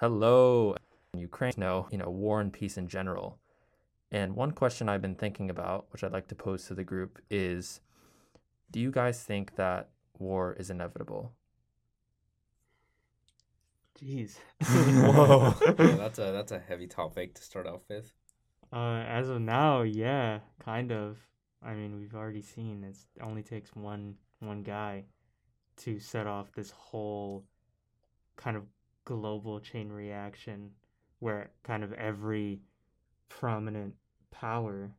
Hello. Ukraine, no, you know, war and peace in general. And one question I've been thinking about, which I'd like to pose to the group, is do you guys think that war is inevitable? Jeez. Whoa. yeah, that's a that's a heavy topic to start off with. Uh, as of now, yeah, kind of. I mean, we've already seen it only takes one one guy to set off this whole kind of global chain reaction where kind of every prominent power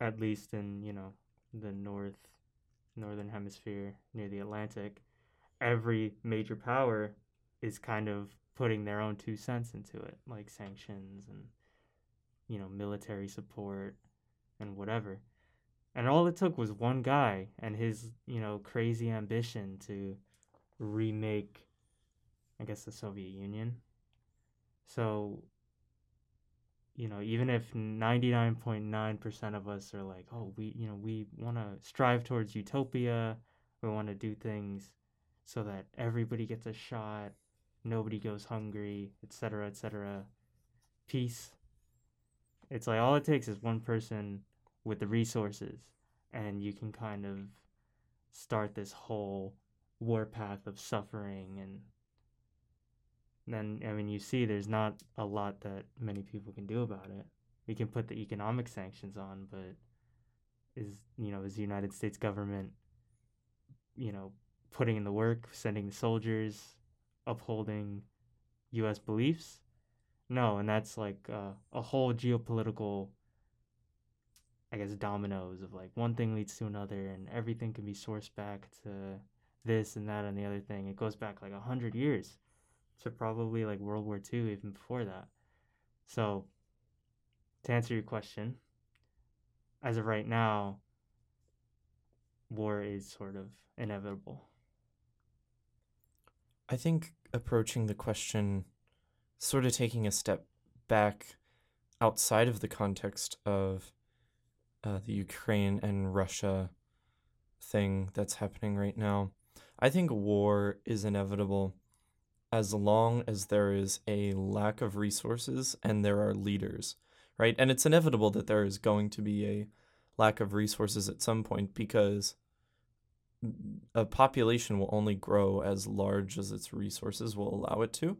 at least in, you know, the north northern hemisphere near the Atlantic, every major power is kind of putting their own two cents into it, like sanctions and you know, military support and whatever. And all it took was one guy and his, you know, crazy ambition to remake, I guess, the Soviet Union. So, you know, even if 99.9% of us are like, oh, we, you know, we want to strive towards utopia, we want to do things so that everybody gets a shot, nobody goes hungry, etc., etc. Peace. It's like all it takes is one person with the resources and you can kind of start this whole warpath of suffering and then I mean you see there's not a lot that many people can do about it. We can put the economic sanctions on, but is you know, is the United States government you know, putting in the work, sending the soldiers, upholding US beliefs? No, and that's like uh, a whole geopolitical I guess dominoes of like one thing leads to another and everything can be sourced back to this and that and the other thing. It goes back like a hundred years to probably like World War II, even before that. So to answer your question, as of right now, war is sort of inevitable. I think approaching the question, sort of taking a step back outside of the context of uh, the Ukraine and Russia thing that's happening right now. I think war is inevitable as long as there is a lack of resources and there are leaders, right? And it's inevitable that there is going to be a lack of resources at some point because a population will only grow as large as its resources will allow it to,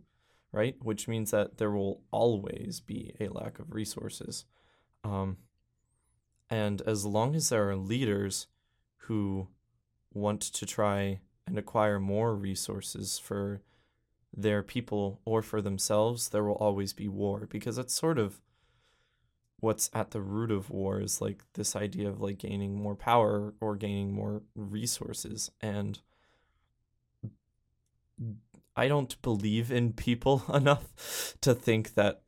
right? Which means that there will always be a lack of resources. Um, and as long as there are leaders who want to try and acquire more resources for their people or for themselves, there will always be war because that's sort of what's at the root of war is like this idea of like gaining more power or gaining more resources and I don't believe in people enough to think that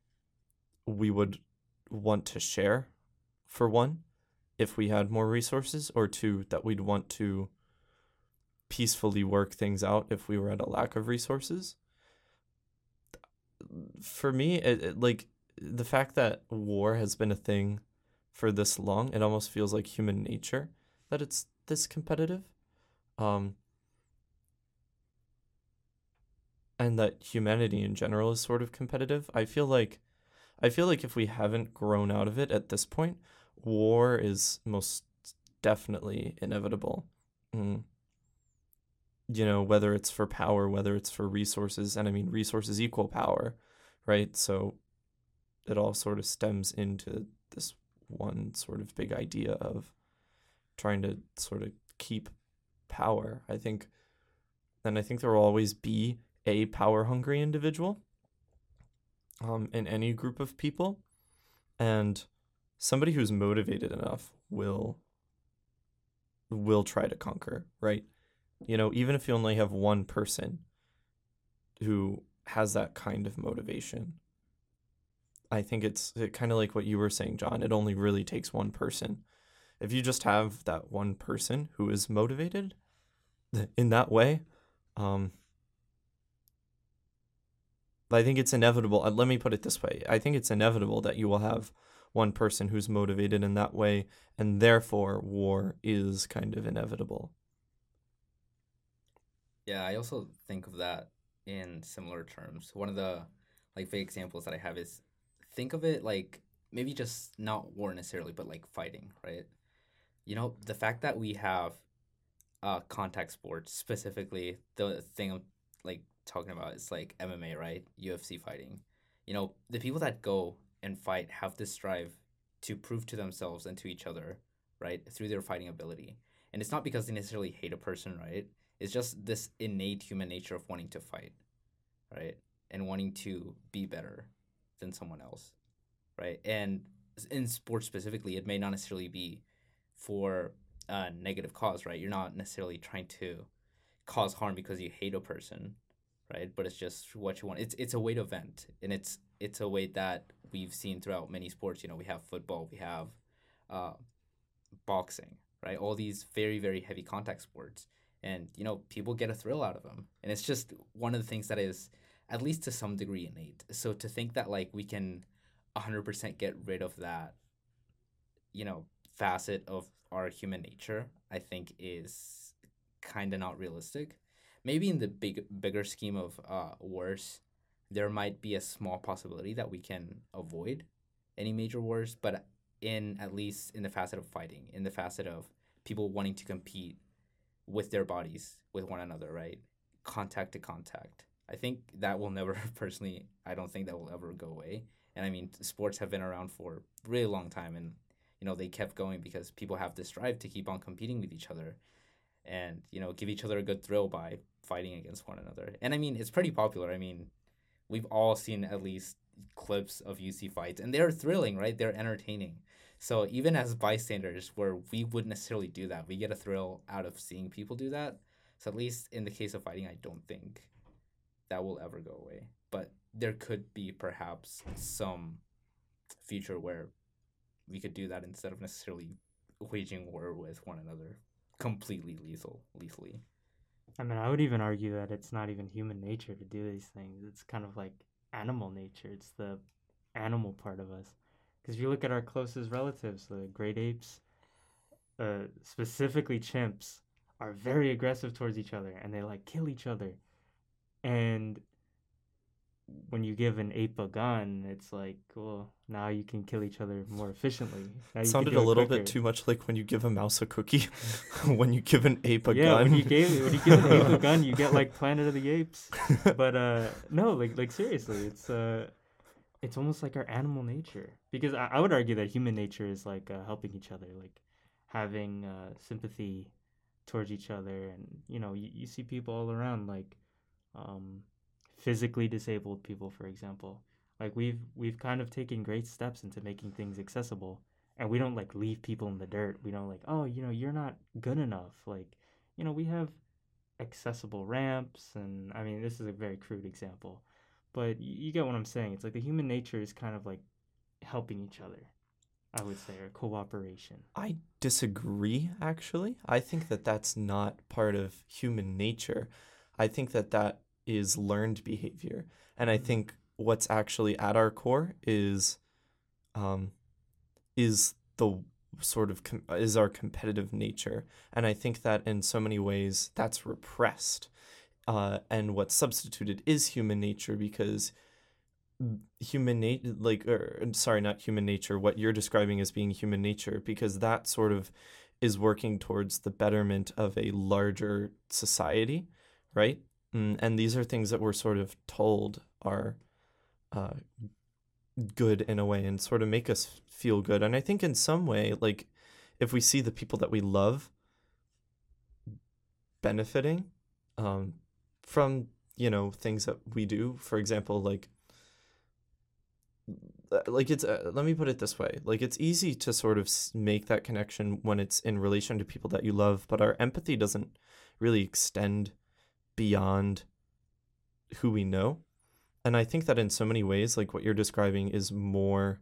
we would want to share for one if we had more resources, or two, that we'd want to peacefully work things out if we were at a lack of resources. For me, it, it, like the fact that war has been a thing for this long, it almost feels like human nature that it's this competitive. Um, and that humanity in general is sort of competitive. I feel like I feel like if we haven't grown out of it at this point, war is most definitely inevitable. Mm. You know, whether it's for power, whether it's for resources, and I mean, resources equal power, right? So it all sort of stems into this one sort of big idea of trying to sort of keep power. I think, and I think there will always be a power hungry individual um, in any group of people. And somebody who's motivated enough will will try to conquer, right? You know, even if you only have one person who has that kind of motivation. I think it's it kind of like what you were saying, John. It only really takes one person. If you just have that one person who is motivated in that way, um, I think it's inevitable. Uh, let me put it this way: I think it's inevitable that you will have one person who's motivated in that way, and therefore war is kind of inevitable. Yeah, I also think of that in similar terms. One of the like big examples that I have is think of it like maybe just not war necessarily, but like fighting, right? You know, the fact that we have uh contact sports, specifically the thing I'm like talking about is like MMA, right? UFC fighting. You know, the people that go and fight have this strive to prove to themselves and to each other, right, through their fighting ability. And it's not because they necessarily hate a person, right? It's just this innate human nature of wanting to fight, right? And wanting to be better than someone else, right? And in sports specifically, it may not necessarily be for a negative cause, right? You're not necessarily trying to cause harm because you hate a person, right? But it's just what you want. It's it's a weight event, and it's it's a weight that we've seen throughout many sports. You know, we have football, we have uh, boxing, right? All these very very heavy contact sports, and you know, people get a thrill out of them, and it's just one of the things that is at least to some degree innate. So to think that like we can 100% get rid of that, you know, facet of our human nature, I think is kind of not realistic. Maybe in the big bigger scheme of uh, wars, there might be a small possibility that we can avoid any major wars, but in at least in the facet of fighting, in the facet of people wanting to compete with their bodies with one another, right? Contact to contact. I think that will never personally I don't think that will ever go away. And I mean sports have been around for a really long time and you know they kept going because people have this drive to keep on competing with each other and you know give each other a good thrill by fighting against one another. And I mean it's pretty popular. I mean we've all seen at least clips of UFC fights and they're thrilling, right? They're entertaining. So even as bystanders where we wouldn't necessarily do that, we get a thrill out of seeing people do that. So at least in the case of fighting, I don't think that will ever go away. But there could be perhaps some future where we could do that instead of necessarily waging war with one another completely lethal lethally I mean, I would even argue that it's not even human nature to do these things. It's kind of like animal nature. It's the animal part of us. Because if you look at our closest relatives, the great apes, uh, specifically chimps, are very aggressive towards each other and they like kill each other. And when you give an ape a gun, it's like, well, now you can kill each other more efficiently. Now sounded a little quicker. bit too much like when you give a mouse a cookie, when you give an ape a yeah, gun. when you gave when you give an ape a gun, you get like Planet of the Apes. But uh, no, like like seriously, it's uh, it's almost like our animal nature. Because I, I would argue that human nature is like uh, helping each other, like having uh, sympathy towards each other, and you know, you, you see people all around, like um, physically disabled people, for example. Like we've we've kind of taken great steps into making things accessible, and we don't like leave people in the dirt. We don't like, oh, you know, you're not good enough. Like, you know, we have accessible ramps, and I mean, this is a very crude example, but you get what I'm saying. It's like the human nature is kind of like helping each other. I would say, or cooperation. I disagree, actually. I think that that's not part of human nature. I think that that is learned behavior. And I think what's actually at our core is um, is the sort of com- is our competitive nature. And I think that in so many ways that's repressed. Uh, and what's substituted is human nature because human nature like or I'm sorry not human nature what you're describing as being human nature because that sort of is working towards the betterment of a larger society right? Mm, and these are things that we're sort of told are uh, good in a way and sort of make us feel good. And i think in some way like if we see the people that we love benefiting um, from you know things that we do. For example like uh, like it's uh, let me put it this way. Like it's easy to sort of make that connection when it's in relation to people that you love but our empathy doesn't really extend beyond who we know. And i think that in so many ways like what you're describing is more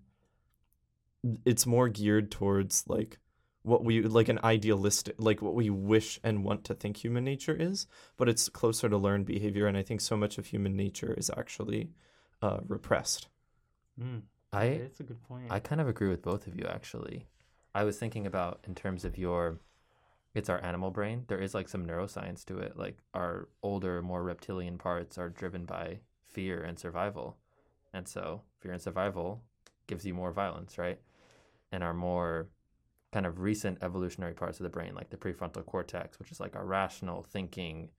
it's more geared towards like what we like an idealistic like what we wish and want to think human nature is but it's closer to learned behavior and i think so much of human nature is actually uh, repressed Mm, I it's a good point. I kind of agree with both of you actually. I was thinking about in terms of your it's our animal brain. There is like some neuroscience to it. Like our older, more reptilian parts are driven by fear and survival. And so fear and survival gives you more violence, right? And our more kind of recent evolutionary parts of the brain, like the prefrontal cortex, which is like our rational thinking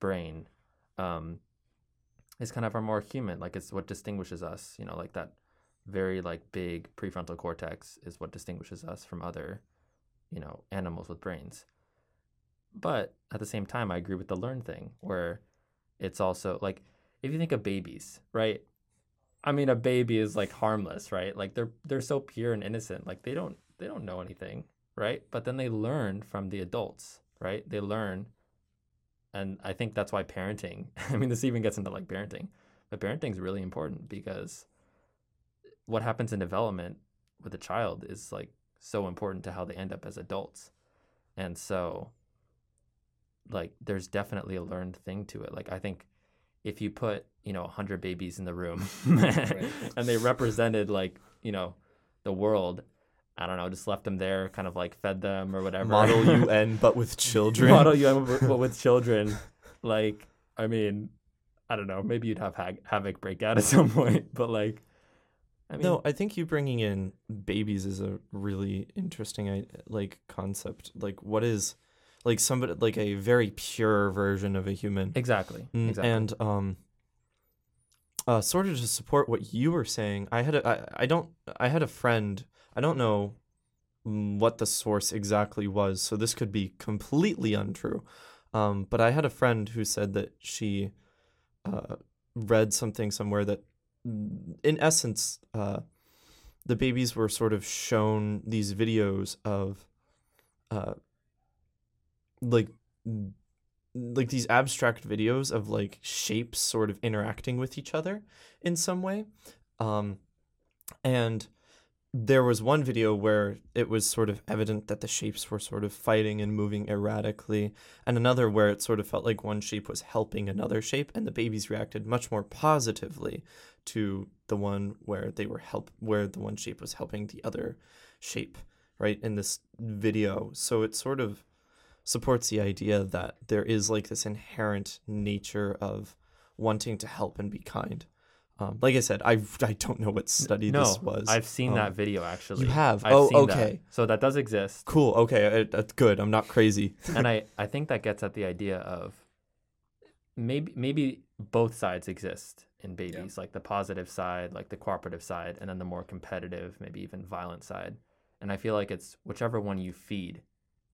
brain, um, is kind of our more human. Like it's what distinguishes us, you know, like that very like big prefrontal cortex is what distinguishes us from other, you know, animals with brains. But at the same time, I agree with the learn thing, where it's also like if you think of babies, right? I mean, a baby is like harmless, right? Like they're they're so pure and innocent, like they don't they don't know anything, right? But then they learn from the adults, right? They learn, and I think that's why parenting. I mean, this even gets into like parenting, but parenting is really important because what happens in development with a child is like so important to how they end up as adults, and so like there's definitely a learned thing to it. Like I think if you put you know 100 babies in the room and they represented like you know the world i don't know just left them there kind of like fed them or whatever Model UN, but with children. model un but with children like i mean i don't know maybe you'd have hag- havoc break out at some point but like i mean no, I think you bringing in babies is a really interesting i- like concept. Like, what is like somebody like a very pure version of a human? exactly Mm, exactly And um, uh, sort of to support what you were saying, I had a I, I don't I had a friend. I don't know mm, what the source exactly was, so this could be completely untrue. Um, but I had a friend who said that she uh, read something somewhere that, mm, in essence, uh, the babies were sort of shown these videos of, uh, like like these abstract videos of like shapes sort of interacting with each other in some way um and there was one video where it was sort of evident that the shapes were sort of fighting and moving erratically and another where it sort of felt like one shape was helping another shape and the babies reacted much more positively to the one where they were help where the one shape was helping the other shape right in this video so it sort of supports the idea that there is like this inherent nature of wanting to help and be kind. Um, like I said, I I don't know what study no this was. i've seen Um, that video actually have? I've Oh, seen that. okay. so that does exist Cool. Okay, uh, that's good. I'm not crazy. and I, I think that gets at the idea of maybe maybe both sides exist in babies, like the positive side, like the cooperative side, and then the more competitive, maybe even violent side. And I feel like it's whichever one you feed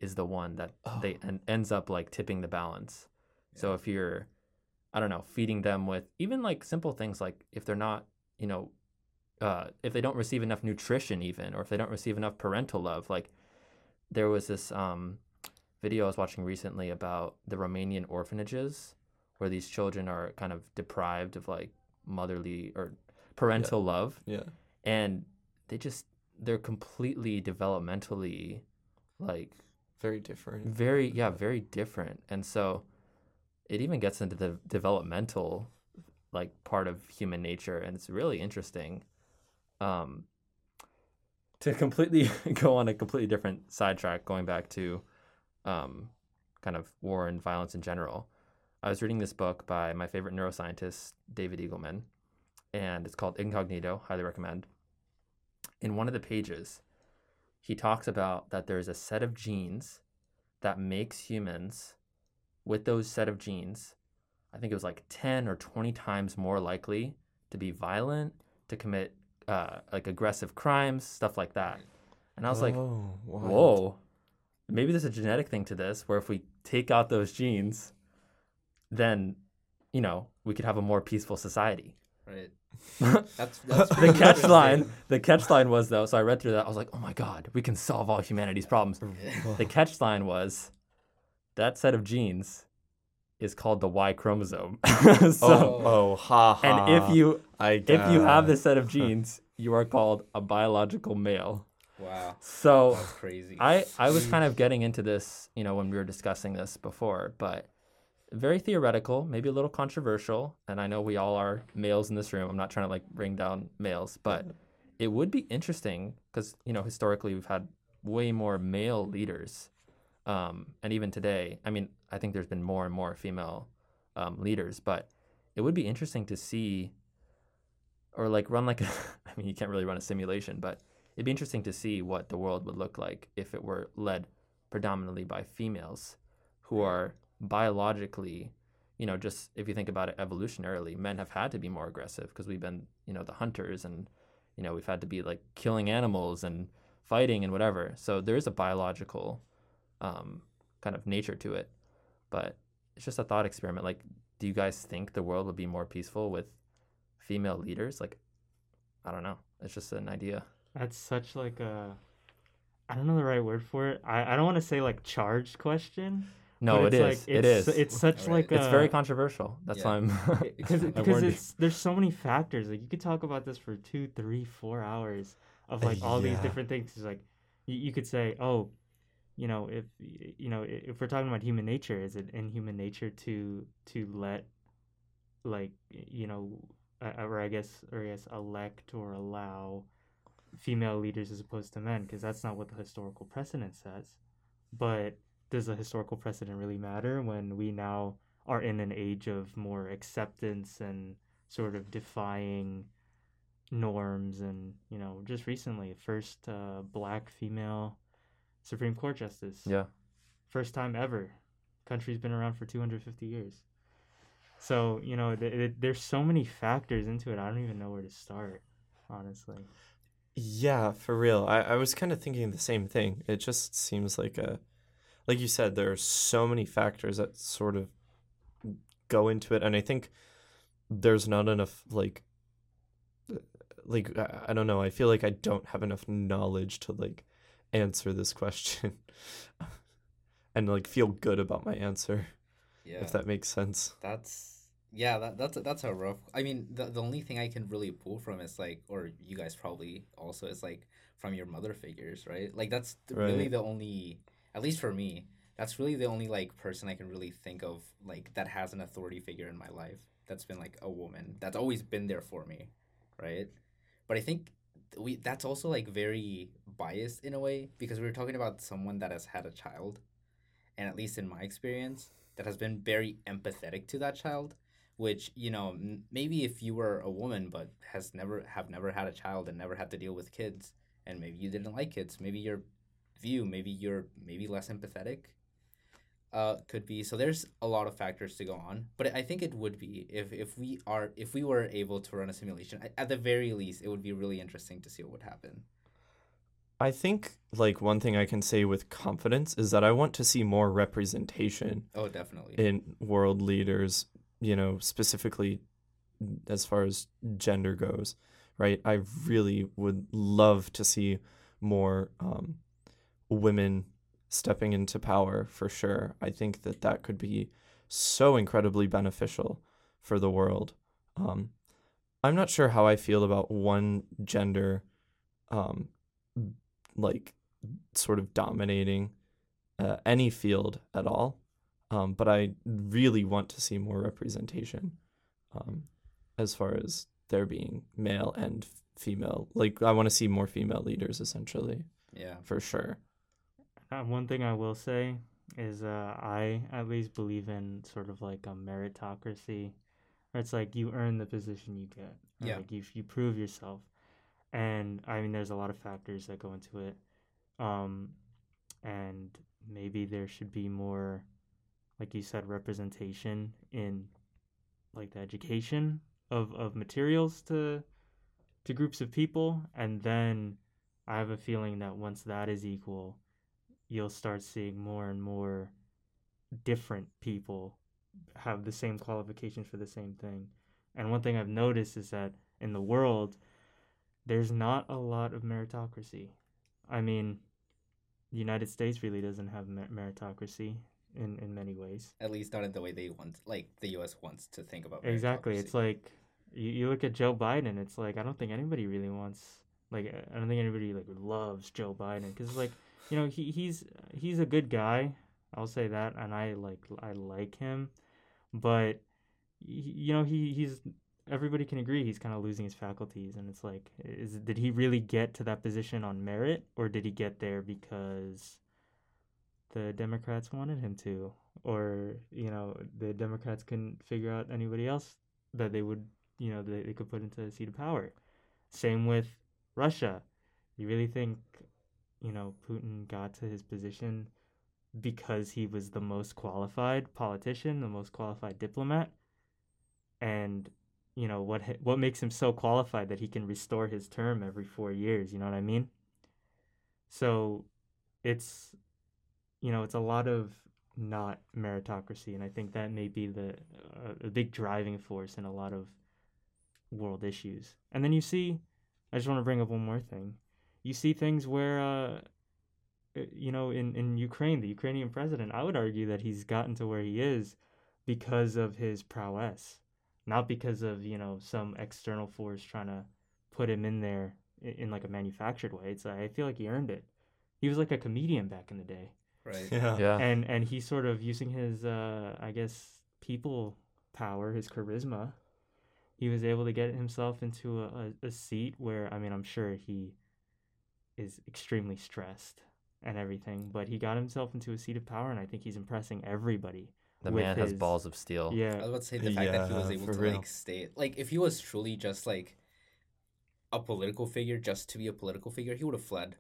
is the one that they Oh. en- ends up like tipping the balance. So if you're, I don't know, feeding them with even like simple things like if they're not, you know, uh, if they don't receive enough nutrition, even, or if they don't receive enough parental love, like there was this um, video I was watching recently about the Romanian orphanages where these children are kind of deprived of like motherly or parental love Yeah. and they just they're completely developmentally like Very different. very yeah very different and so it even gets into the developmental like part of human nature and it's really interesting um to completely go on a completely different sidetrack going back to um kind of war and violence in general. I was reading this book by my favorite neuroscientist david eagleman and it's called incognito highly recommend. In one of the pages he talks about that there's a set of genes that makes humans with those set of genes i think it was like 10 or 20 times more likely to be violent to commit uh, like aggressive crimes stuff like that. And i was like oh, wild. whoa maybe there's a genetic thing to this where if we take out those genes then you know we could have a more peaceful society. Right. the That's, that's catch line the catch line was though so i read through that i was like oh my god we can solve all humanity's problems. The catch line was that set of genes is called the y chromosome so oh, oh, ha ha. and if you I if you have this set of genes you are called a biological male Wow. so That's crazy. I, I was kind of getting into this, you know, when we were discussing this before, but very theoretical, maybe a little controversial. And I know we all are males in this room. I'm not trying to like bring down males, but it would be interesting because, you know, historically we've had way more male leaders Um, and even today, I mean, I think there's been more and more female um, leaders, but it would be interesting to see or like run like a, I mean, you can't really run a simulation, but it'd be interesting to see what the world would look like if it were led predominantly by females who are biologically, you know, just if you think about it evolutionarily, men have had to be more aggressive because we've been, you know, the hunters and, you know, we've had to be like killing animals and fighting and whatever. So there is a biological um, kind of nature to it. But it's just a thought experiment. Like, do you guys think the world would be more peaceful with female leaders? Like, I don't know. It's just an idea. That's such like a I don't know the right word for it. I, I don't want to say like charged question. No, it is. Like, it it's, is. It's such Right. like a it's very controversial. That's Yeah. why I'm. because I because it's there's so many factors. Like you could talk about this for two, three, four hours of like all these different things. It's like you, you could say, oh, you know, if you know, if we're talking about human nature, is it in human nature to to let like you know, or I guess or I guess elect or allow female leaders as opposed to men because that's not what the historical precedent says. But does the historical precedent really matter when we now are in an age of more acceptance and sort of defying norms and you know just recently first uh, black female supreme court justice yeah. first time ever country's been around for 250 years so you know th- th- there's so many factors into it i don't even know where to start honestly Yeah, for real. I, I was kind of thinking the same thing. It just seems like a, like you said, there are so many factors that sort of go into it, and I think there's not enough like, uh, like I, I don't know. I feel like I don't have enough knowledge to like answer this question, and like feel good about my answer. Yeah. If that makes sense. That's yeah, that that's a, that's a rough. I mean, the the only thing I can really pull from is like, or you guys probably also is like from your mother figures, right? Like that's th- really the only, at least for me, that's really the only like person I can really think of like that has an authority figure in my life that's been like a woman that's always been there for me, right? But I think we that's also like very biased in a way because we were talking about someone that has had a child, and at least in my experience, that has been very empathetic to that child which you know m- maybe if you were a woman but has never have never had a child and never had to deal with kids and maybe you didn't like kids maybe your view maybe you're maybe less empathetic uh could be. So there's a lot of factors to go on but i think it would be if if we are if we were able to run a simulation at- the very least it would be really interesting to see what would happen. I think like one thing I can say with confidence is that I want to see more representation oh definitely. in world leaders, you know, specifically as far as gender goes, right? I really would love to see more um, women stepping into power for sure. I think that that could be so incredibly beneficial for the world. Um, I'm not sure how I feel about one gender, um, like sort of dominating uh, any field at all. Um, but I really want to see more representation um, as far as there being male and female. Like, I want to see more female leaders, essentially, yeah for sure. Uh, one thing I will say is uh, I at least believe in sort of like a meritocracy, where it's like you earn the position you get. Yeah. Like you, you prove yourself. And I mean, there's a lot of factors that go into it. Um, and maybe there should be more, like you said, representation in like the education of, of materials to to groups of people. And then I have a feeling that once that is equal, you'll start seeing more and more different people have the same qualifications for the same thing. And one thing I've noticed is that in the world, there's not a lot of meritocracy. I mean, the United States really doesn't have meritocracy in, in many ways. at least not in the way they want like the us wants to think about it. Exactly. It's like you, you look at Joe Biden, it's like I don't think anybody really wants like I don't think anybody like loves Joe Biden cuz like, you know, he he's he's a good guy. I'll say that and I like I like him. But you know, he he's everybody can agree he's kind of losing his faculties and it's like is did he really get to that position on merit or did he get there because the Democrats wanted him to, or you know the Democrats couldn't figure out anybody else that they would you know they, they could put into a seat of power. Same with Russia. You really think you know Putin got to his position because he was the most qualified politician, the most qualified diplomat, and you know what what makes him so qualified that he can restore his term every 4 years, you know what I mean? So it's you know, it's a lot of not meritocracy and I think that may be the uh, a big driving force in a lot of world issues. And then you see I just want to bring up one more thing. You see things where uh uh, you know, in, in Ukraine, the Ukrainian president, I would argue that he's gotten to where he is because of his prowess, not because of, you know, some external force trying to put him in there in, in like a manufactured way. It's I feel like he earned it. He was like a comedian back in the day. Right. Yeah. Yeah. And and he's sort of using his uh I guess people power, his charisma. He was able to get himself into a, a, a seat where I mean I'm sure he is extremely stressed and everything, but he got himself into a seat of power and I think he's impressing everybody. the with man has balls of steel. I was Yeah. about to say the fact that he was able to real. like stay like if he was truly just like a political figure just to be a political figure, he would have fled.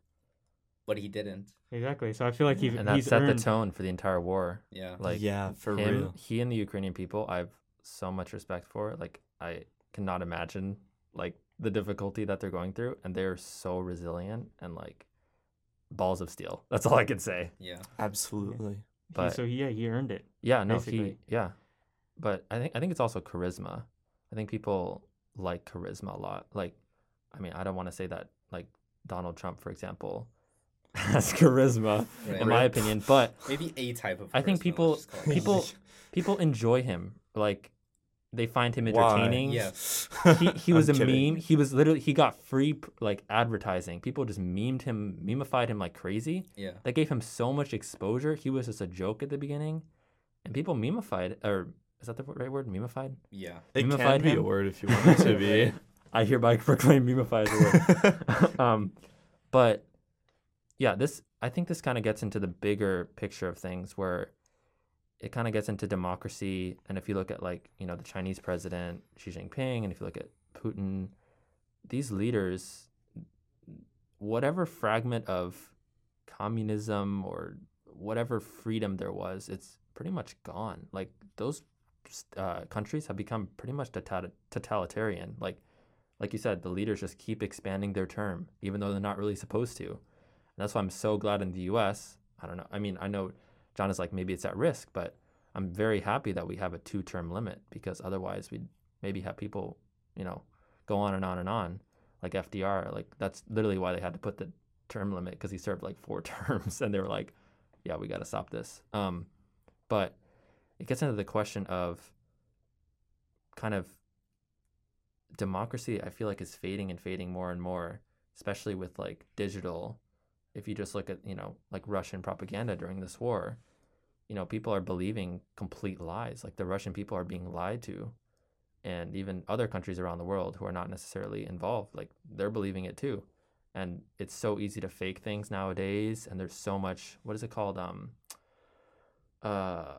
But he didn't. Exactly. So I feel like he and that he's set earned the tone for the entire war. Yeah. Like yeah, for him, real. he and the Ukrainian people, I have so much respect for. Like I cannot imagine like the difficulty that they're going through, and they're so resilient and like balls of steel. That's all I can say. Yeah. Absolutely. he- but- so yeah, he earned it. Yeah, no, he yeah, but I think I think it's also charisma. I think people like charisma a lot. Like, I mean, I don't want to say that like Donald Trump, for example, has charisma Right. in my opinion, but Maybe a type of I think people- let's just call it that. people people enjoy him. Like, they find him Why? entertaining. Yeah. he, he was a kidding. meme. He was literally he got free like advertising. People just memed him, memeified him like crazy. Yeah. That gave him so much exposure. He was just a joke at the beginning, and people memeified or is that the right word? Memeified. Yeah. It Memified can be a word if you want it to be. I hereby proclaim memeified as a word. um, but yeah, this I think this kind of gets into the bigger picture of things where it kind of gets into democracy. And if you look at like you know the Chinese president Xi Jinping, and if you look at Putin, these leaders, whatever fragment of communism or whatever freedom there was, it's pretty much gone. Like those uh, countries have become pretty much tota- totalitarian. Like like you said, the leaders just keep expanding their term, even though they're not really supposed to. And that's why I'm so glad in the US. I don't know. I mean, I know John is like, maybe it's at risk, but I'm very happy that we have a two term limit because otherwise we'd maybe have people, you know, go on and on and on. Like FDR, like that's literally why they had to put the term limit because he served like four terms and they were like, yeah, we got to stop this. Um, but it gets into the question of kind of democracy I feel like is fading and fading more and more, especially with like digital. If you just look at, you know, like Russian propaganda during this war, you know, people are believing complete lies. Like the Russian people are being lied to. And even other countries around the world who are not necessarily involved, like they're believing it too. And it's so easy to fake things nowadays. And there's so much, what is it called? Um, uh,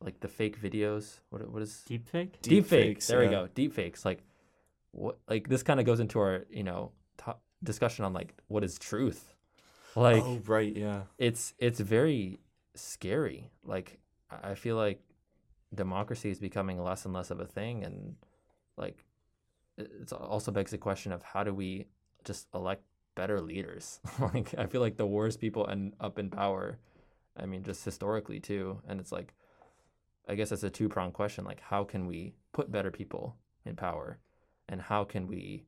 like the fake videos. What, what is deep fake? Deep fakes. Deepfakes, There we go. Deep fakes. Like what? Like this kind of goes into our you know to- discussion on like what is truth. Like oh right, yeah. it's it's very scary. Like I feel like democracy is becoming less and less of a thing, and like it it's also begs the question of how do we just elect better leaders? like I feel like the worst people end up in power. I mean, just historically too, and it's like I guess it's a two pronged question. Like, how can we put better people in power, and how can we,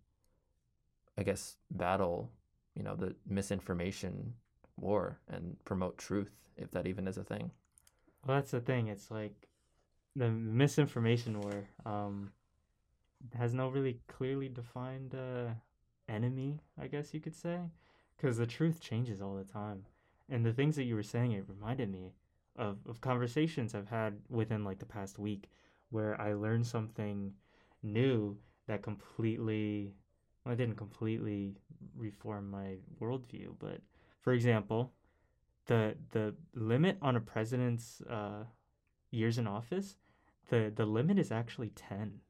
I guess, battle, you know, the misinformation war and promote truth, if that even is a thing. Well, that's the thing. It's like the misinformation war um, has no really clearly defined uh, enemy, I guess you could say, because the truth changes all the time. And the things that you were saying, it reminded me of, of conversations I've had within like the past week where I learned something new that completely, well, it didn't completely reform my worldview, but for example, the the limit on a president's uh, years in office, the the limit is actually ten.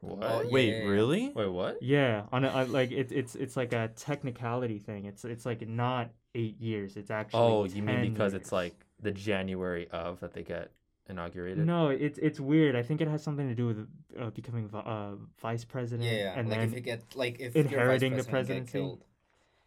What? Oh, Wait, yeah. really? Wait, what? Yeah, on a, on, like it, it's it's like a technicality thing. It's it's like not eight years. It's actually. Oh, you mean 10 because it's like the January of that they get inaugurated? No, it's it's weird. I think it has something to do with uh, becoming vi- uh, vice president. Yeah, yeah. and like then if it gets like if your vice inheriting the president get presidency. killed,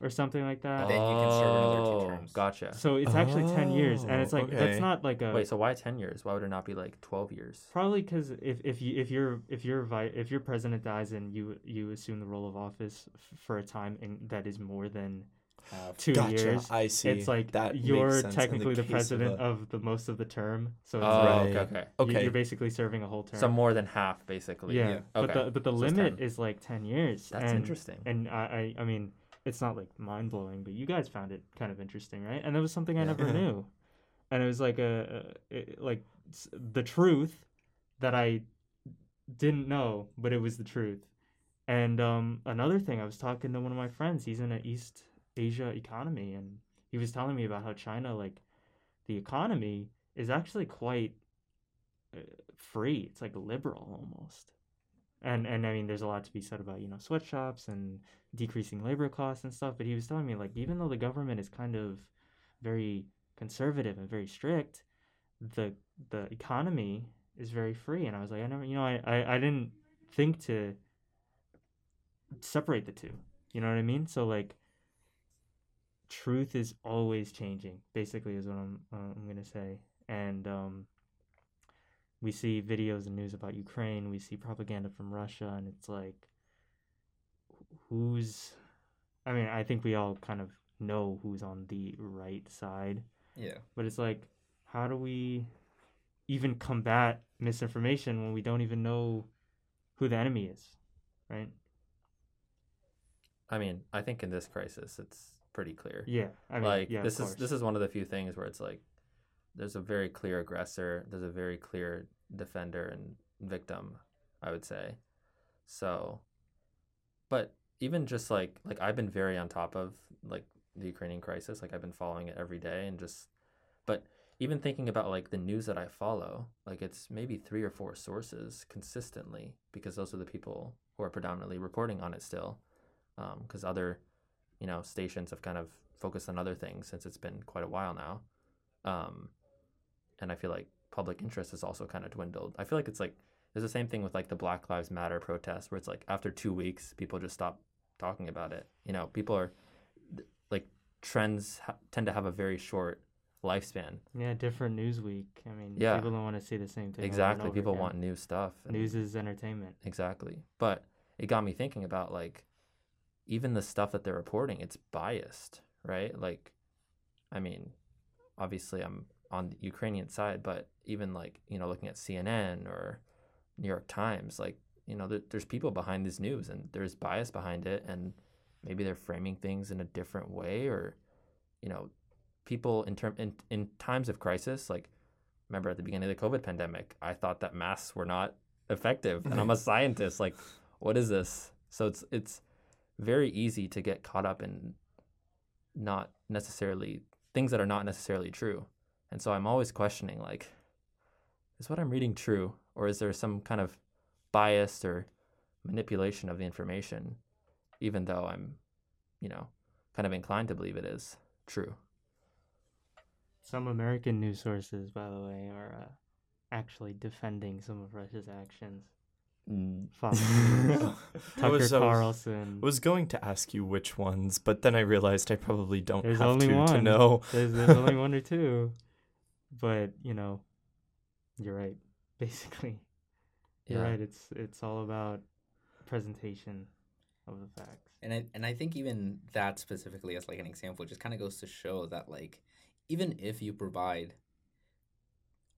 or something like that. Then you can serve another two Oh, terms. Gotcha. So it's actually ten years, and Oh, it's like okay. that's not like a Wait, so why ten years? Why would it not be like twelve years? Probably because if, if you if your if your vi- if your president dies and you you assume the role of office f- for a time in, that is more than half. two Gotcha. years, I see. it's like that you're technically the, case of president a- of, the most of the term. So it's Oh, like Right. okay, okay. you- Okay. you're basically serving a whole term. So more than half, basically. yeah, Yeah. but Okay. the but the So limit is like ten years. That's and, interesting. And I, I I mean it's not like mind blowing, but you guys found it kind of interesting, right? And that was something I Yeah. never knew, and it was like a, a it- like the truth that I didn't know, but it was the truth. And um, another thing, I was talking to one of my friends. He's in an East Asia economy, and he was telling me about how China, like, the economy is actually quite uh, free. It's like liberal almost. And and I mean, there's a lot to be said about you know sweatshops and decreasing labor costs and stuff. But he was telling me like even though the government is kind of very conservative and very strict, the the economy is very free. And I was like, I never, you know, I I, I didn't think to separate the two. You know what I mean? So like, truth is always changing. Basically, is what I'm uh, I'm gonna say. And um, we see videos and news about Ukraine. We see propaganda from Russia, and it's like, who's? I mean, I think we all kind of know who's on the right side, Yeah. but it's like, how do we even combat misinformation when we don't even know who the enemy is, right? I mean, I think in this crisis, it's pretty clear. Yeah, I mean, like yeah, this is this is one of the few things where it's like there's a very clear aggressor, there's a very clear defender and victim, I would say. So, but even just like like I've been very on top of like the Ukrainian crisis, like I've been following it every day and just but even thinking about like the news that I follow, like it's maybe three or four sources consistently because those are the people who are predominantly reporting on it still. Um, because other, you know, stations have kind of focused on other things since it's been quite a while now. Um, and I feel like public interest has also kind of dwindled. I feel like it's like there's the same thing with like the Black Lives Matter protests where it's like after two weeks, people just stop talking about it. You know, people are like trends ha- tend to have a very short lifespan. yeah, different news week. I mean, Yeah. people don't want to see the same thing. Exactly. People again. want new stuff. news is entertainment. Exactly. But it got me thinking about like even the stuff that they're reporting, it's biased, right? Like, I mean, obviously I'm on the Ukrainian side, but even like, you know, looking at CNN or New York Times, like, you know, there, there's people behind this news and there's bias behind it. And maybe they're framing things in a different way or, you know, people in term in, in times of crisis, like remember at the beginning of the COVID pandemic, I thought that masks were not effective and I'm a scientist. Like, what is this? So it's it's very easy to get caught up in not necessarily things that are not necessarily true. And so I'm always questioning like, is what I'm reading true? Or is there some kind of bias or manipulation of the information, even though I'm, you know, kind of inclined to believe it is true? Some American news sources, by the way, are uh, actually defending some of Russia's actions. Mm, Fox I Tucker was, I was, Carlson. was going to ask you which ones, but then I realized I probably don't There's have only to to know. There's, there's only one or two, but you know, you're right. Basically, yeah. you're right. It's it's all about presentation of the facts. And I and I think even that specifically as like an example just kind of goes to show that like even if you provide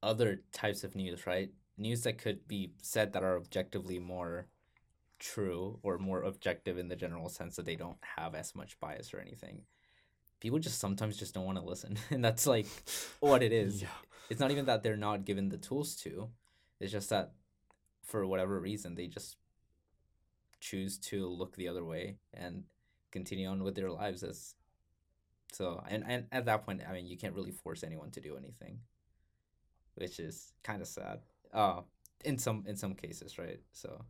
other types of news, right? News that could be said that are objectively more true or more objective in the general sense that they don't have as much bias or anything. People just sometimes just don't want to listen. And that's like what it is. Yeah. It's not even that they're not given the tools to. It's just that for whatever reason they just choose to look the other way and continue on with their lives as So and, and at that point, I mean, you can't really force anyone to do anything, which is kind of sad. Uh, in some in some cases, right? So,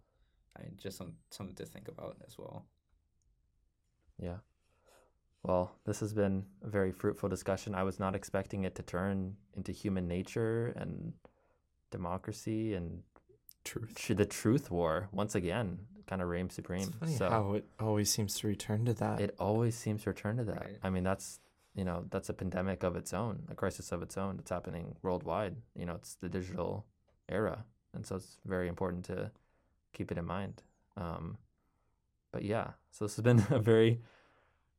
I mean, just some something to think about as well. Yeah. Well, this has been a very fruitful discussion. I was not expecting it to turn into human nature and democracy and Truth. the truth war once again kind of reign supreme. It's funny so how it always seems to return to that. it always seems to return to that. Right. I mean, that's you know that's a pandemic of its own, a crisis of its own that's happening worldwide. You know, it's the digital era, and so it's very important to keep it in mind. Um, but yeah, so this has been a very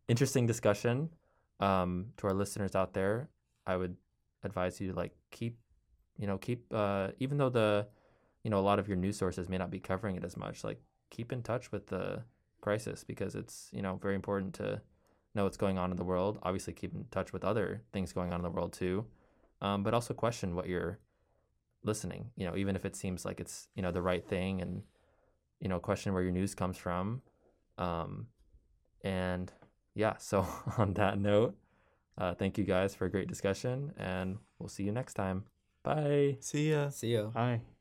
interesting discussion. Um, to our listeners out there, I would advise you to like keep, you know, keep uh, even though the, you know, a lot of your news sources may not be covering it as much, like keep in touch with the crisis because it's you know very important to know what's going on in the world. Obviously, keep in touch with other things going on in the world too, um, but also question what you're listening. You know, even if it seems like it's you know the right thing, and you know question where your news comes from. Um, and yeah, so on that note, uh, thank you guys for a great discussion, and we'll see you next time. Bye. See ya. See ya. Bye.